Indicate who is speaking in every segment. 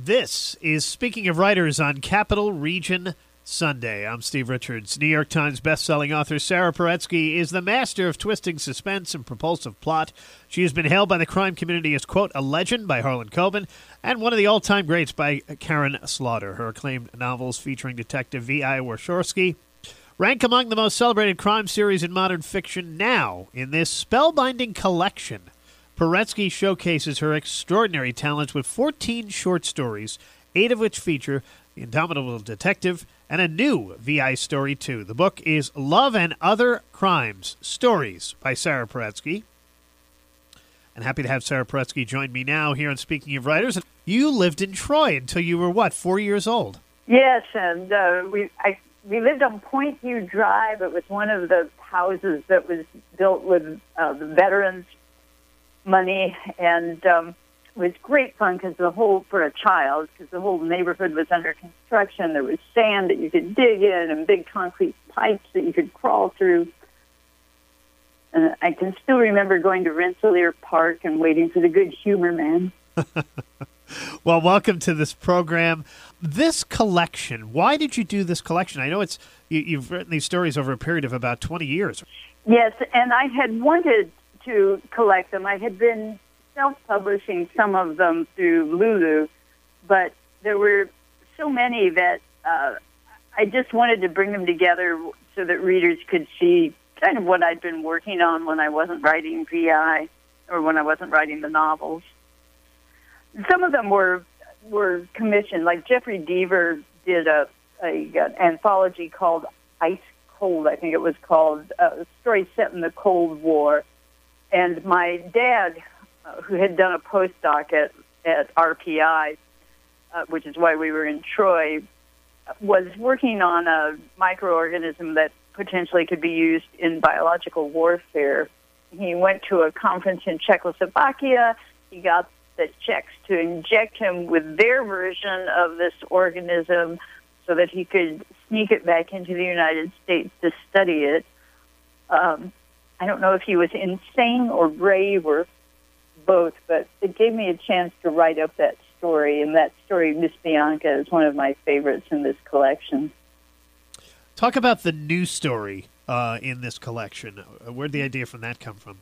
Speaker 1: This is Speaking of Writers on Capital Region Sunday. I'm Steve Richards. New York Times bestselling author Sara Paretsky is the master of twisting suspense and propulsive plot. She has been hailed by the crime community as, quote, a legend by Harlan Coben and one of the all time greats by Karin Slaughter. Her acclaimed novels featuring Detective V.I. Warshawski rank among the most celebrated crime series in modern fiction now in this spellbinding collection Paretsky showcases her extraordinary talents with 14 short stories, eight of which feature the indomitable detective and a new VI story, too. The book is Love and Other Crimes Stories by Sara Paretsky. And happy to have Sara Paretsky join me now here on Speaking of Writers. You lived in Troy until you were, what, four years old?
Speaker 2: Yes, and uh, we I, we lived on Point View Drive. It was one of the houses that was built with uh, the veterans money, and um, it was great fun because the whole for a child because the whole neighborhood was under construction. There was sand that you could dig in and big concrete pipes that you could crawl through. And I can still remember going to Rensselaer Park and waiting for the Good Humor Man.
Speaker 1: well, welcome to this program. This collection. Why did you do this collection? I know it's you, you've written these stories over a period of about twenty years.
Speaker 2: Yes, and I had wanted to collect them. I had been self-publishing some of them through Lulu, but there were so many that uh, I just wanted to bring them together so that readers could see kind of what I'd been working on when I wasn't writing VI or when I wasn't writing the novels. Some of them were were commissioned, like Jeffrey Deaver did a, a an anthology called Ice Cold, I think it was called, a story set in the Cold War and my dad, uh, who had done a postdoc at, at RPI, uh, which is why we were in Troy, was working on a microorganism that potentially could be used in biological warfare. He went to a conference in Czechoslovakia. He got the Czechs to inject him with their version of this organism so that he could sneak it back into the United States to study it. Um, I don't know if he was insane or brave or both, but it gave me a chance to write up that story. And that story, Miss Bianca, is one of my favorites in this collection.
Speaker 1: Talk about the new story uh, in this collection. Where'd the idea from that come from?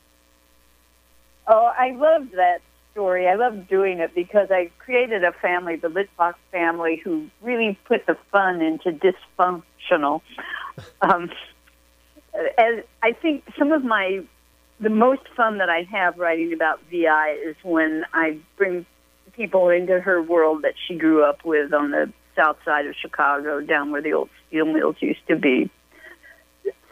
Speaker 2: Oh, I loved that story. I loved doing it because I created a family, the Litvak family, who really put the fun into dysfunctional. Um, Uh, as I think some of my the most fun that I have writing about VI is when I bring people into her world that she grew up with on the south side of Chicago, down where the old steel mills used to be.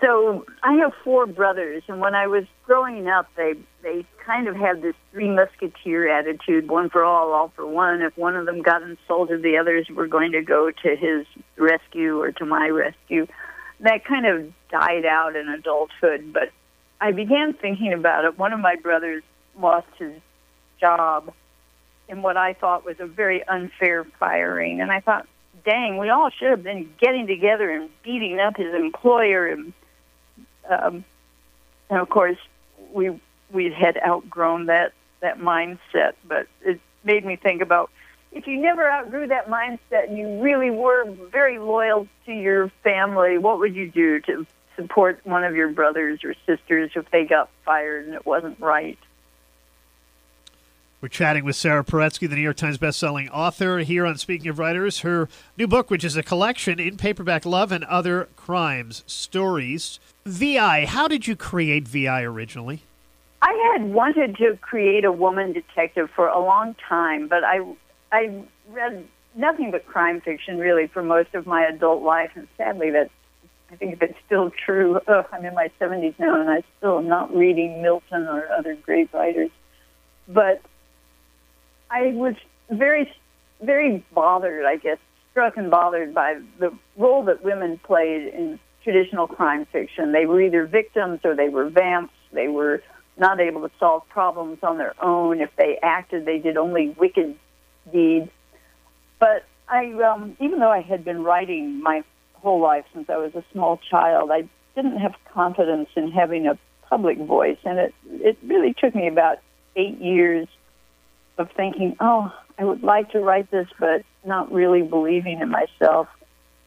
Speaker 2: So I have four brothers, and when I was growing up, they they kind of had this three musketeer attitude: one for all, all for one. If one of them got insulted, the others were going to go to his rescue or to my rescue that kind of died out in adulthood. But I began thinking about it. One of my brothers lost his job in what I thought was a very unfair firing, and I thought, dang, we all should have been getting together and beating up his employer, and um, and of course we we had outgrown that that mindset, but it made me think about if you never outgrew that mindset and you really were very loyal to your family, what would you do to support one of your brothers or sisters if they got fired and it wasn't right?
Speaker 1: We're chatting with Sara Paretsky, the New York Times bestselling author, here on Speaking of Writers. Her new book, which is a collection in paperback, Love and Other Crimes Stories. VI, how did you create VI originally?
Speaker 2: I had wanted to create a woman detective for a long time, but I I read nothing but crime fiction really for most of my adult life, and sadly, that I think it's still true. Ugh, I'm in my 70s now, and I still am not reading Milton or other great writers. But I was very, very bothered, I guess, struck and bothered by the role that women played in traditional crime fiction. They were either victims or they were vamps. They were not able to solve problems on their own. If they acted, they did only wicked deeds. But I, um, even though I had been writing my whole life since I was a small child, I didn't have confidence in having a public voice, and it it really took me about eight years of thinking, oh, I would like to write this, but not really believing in myself.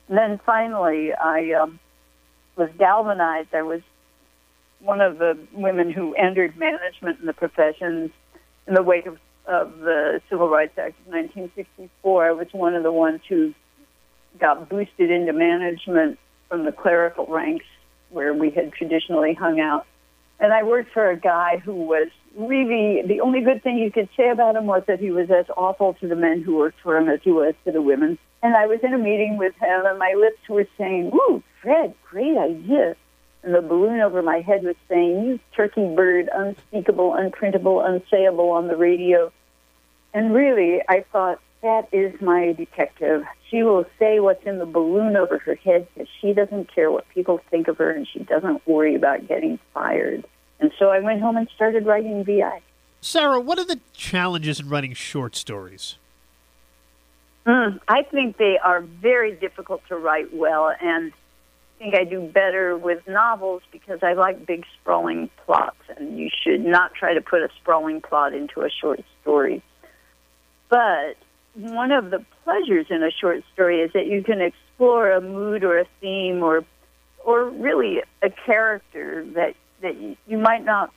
Speaker 2: And then finally, I um, was galvanized. I was one of the women who entered management in the professions in the wake of, of the Civil Rights Act of 1964. I was one of the ones who got boosted into management from the clerical ranks where we had traditionally hung out. And I worked for a guy who was really the only good thing you could say about him was that he was as awful to the men who worked for him as he was to the women. And I was in a meeting with him, and my lips were saying, "Ooh, Fred, great idea." And the balloon over my head was saying, You turkey bird, unspeakable, unprintable, unsayable on the radio. And really, I thought, That is my detective. She will say what's in the balloon over her head because she doesn't care what people think of her and she doesn't worry about getting fired. And so I went home and started writing VI.
Speaker 1: Sara, what are the challenges in writing short stories?
Speaker 2: Mm, I think they are very difficult to write well, and think I do better with novels because I like big sprawling plots, and you should not try to put a sprawling plot into a short story. But one of the pleasures in a short story is that you can explore a mood or a theme or or really a character that that you might not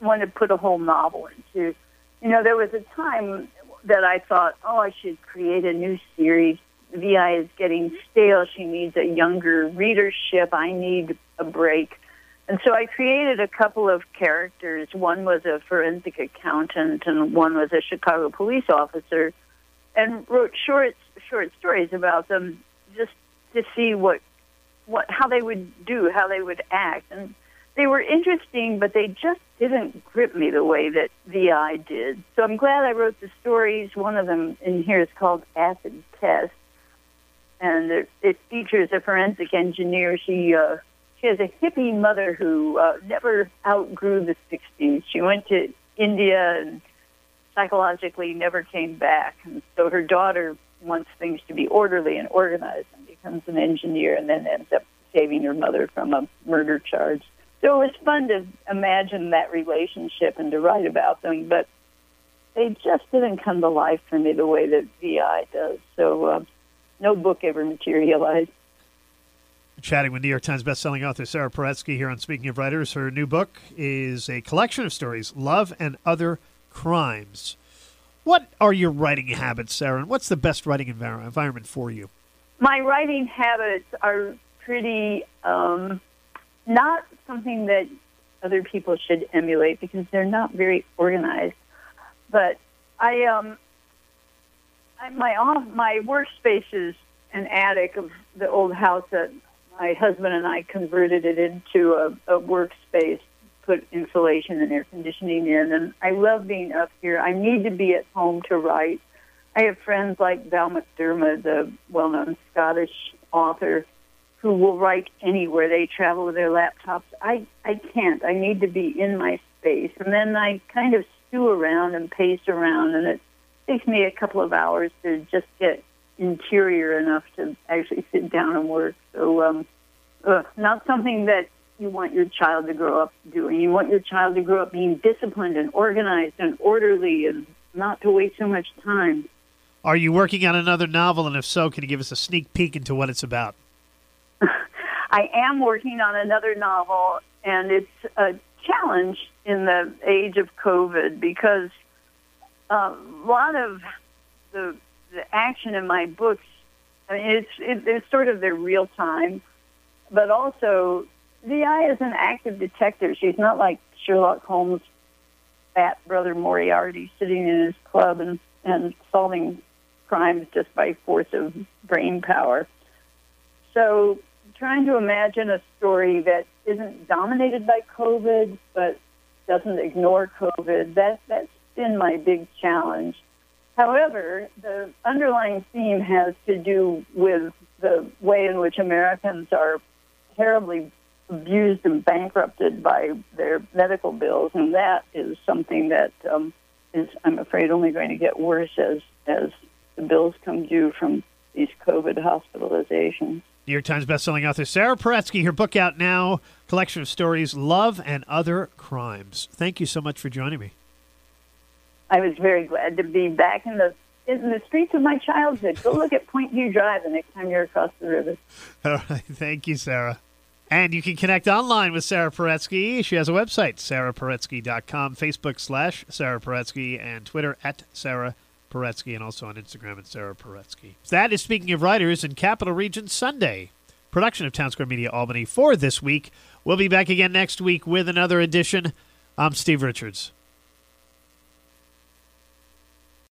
Speaker 2: want to put a whole novel into. You know, there was a time that I thought, oh, I should create a new series VI is getting stale. She needs a younger readership. I need a break. And so I created a couple of characters. One was a forensic accountant, and one was a Chicago police officer, and wrote short short stories about them, just to see what what how they would do, how they would act, and they were interesting, but they just didn't grip me the way that VI did. So I'm glad I wrote the stories. One of them in here is called Acid Test and it, features a forensic engineer. She uh, she has a hippie mother who uh, never outgrew the 60s. She went to India and psychologically never came back, and so her daughter wants things to be orderly and organized, and becomes an engineer, and then ends up saving her mother from a murder charge. So it was fun to imagine that relationship and to write about them, but they just didn't come to life for me the way that VI does. So. Uh, no book ever materialized.
Speaker 1: Chatting with New York Times bestselling author Sara Paretsky here on Speaking of Writers. Her new book is a collection of stories, Love and Other Crimes. What are your writing habits, Sara, and what's the best writing environment for you?
Speaker 2: My writing habits are pretty um, not something that other people should emulate because they're not very organized. But I um, my off my workspace is an attic of the old house that my husband and I converted it into a, a workspace, put insulation and air conditioning in, and I love being up here. I need to be at home to write. I have friends like Val McDermid, the well-known Scottish author, who will write anywhere. They travel with their laptops. I I can't. I need to be in my space, and then I kind of stew around and pace around, and it takes me a couple of hours to just get interior enough to actually sit down and work. So, um, uh, not something that you want your child to grow up doing. You want your child to grow up being disciplined and organized and orderly and not to waste so much time.
Speaker 1: Are you working on another novel? And if so, can you give us a sneak peek into what it's about?
Speaker 2: I am working on another novel, and it's a challenge in the age of COVID because a lot of the the action in my books. I mean, it's it, it's sort of their real time, but also VI is an active detective. She's not like Sherlock Holmes' fat brother Moriarty sitting in his club and and solving crimes just by force of brain power. So, trying to imagine a story that isn't dominated by COVID, but doesn't ignore COVID. That that's been my big challenge. However, the underlying theme has to do with the way in which Americans are terribly abused and bankrupted by their medical bills, and that is something that um, is, I'm afraid, only going to get worse as as the bills come due from these COVID hospitalizations.
Speaker 1: New York Times bestselling author Sara Paretsky, her book out now, collection of stories, Love and Other Crimes. Thank you so much for joining me.
Speaker 2: I was very glad to be back in the in the streets of my childhood. Go look at Point View Drive the next time you're across the river.
Speaker 1: All right. Thank you, Sara. And you can connect online with Sara Paretsky. She has a website, saraparetsky.com, Facebook slash Sara Paretsky, and Twitter at Sara Paretsky, and also on Instagram at Sara Paretsky. That is Speaking of Writers in Capital Region Sunday. Production of Town Square Media Albany for this week. We'll be back again next week with another edition. I'm Steve Richards.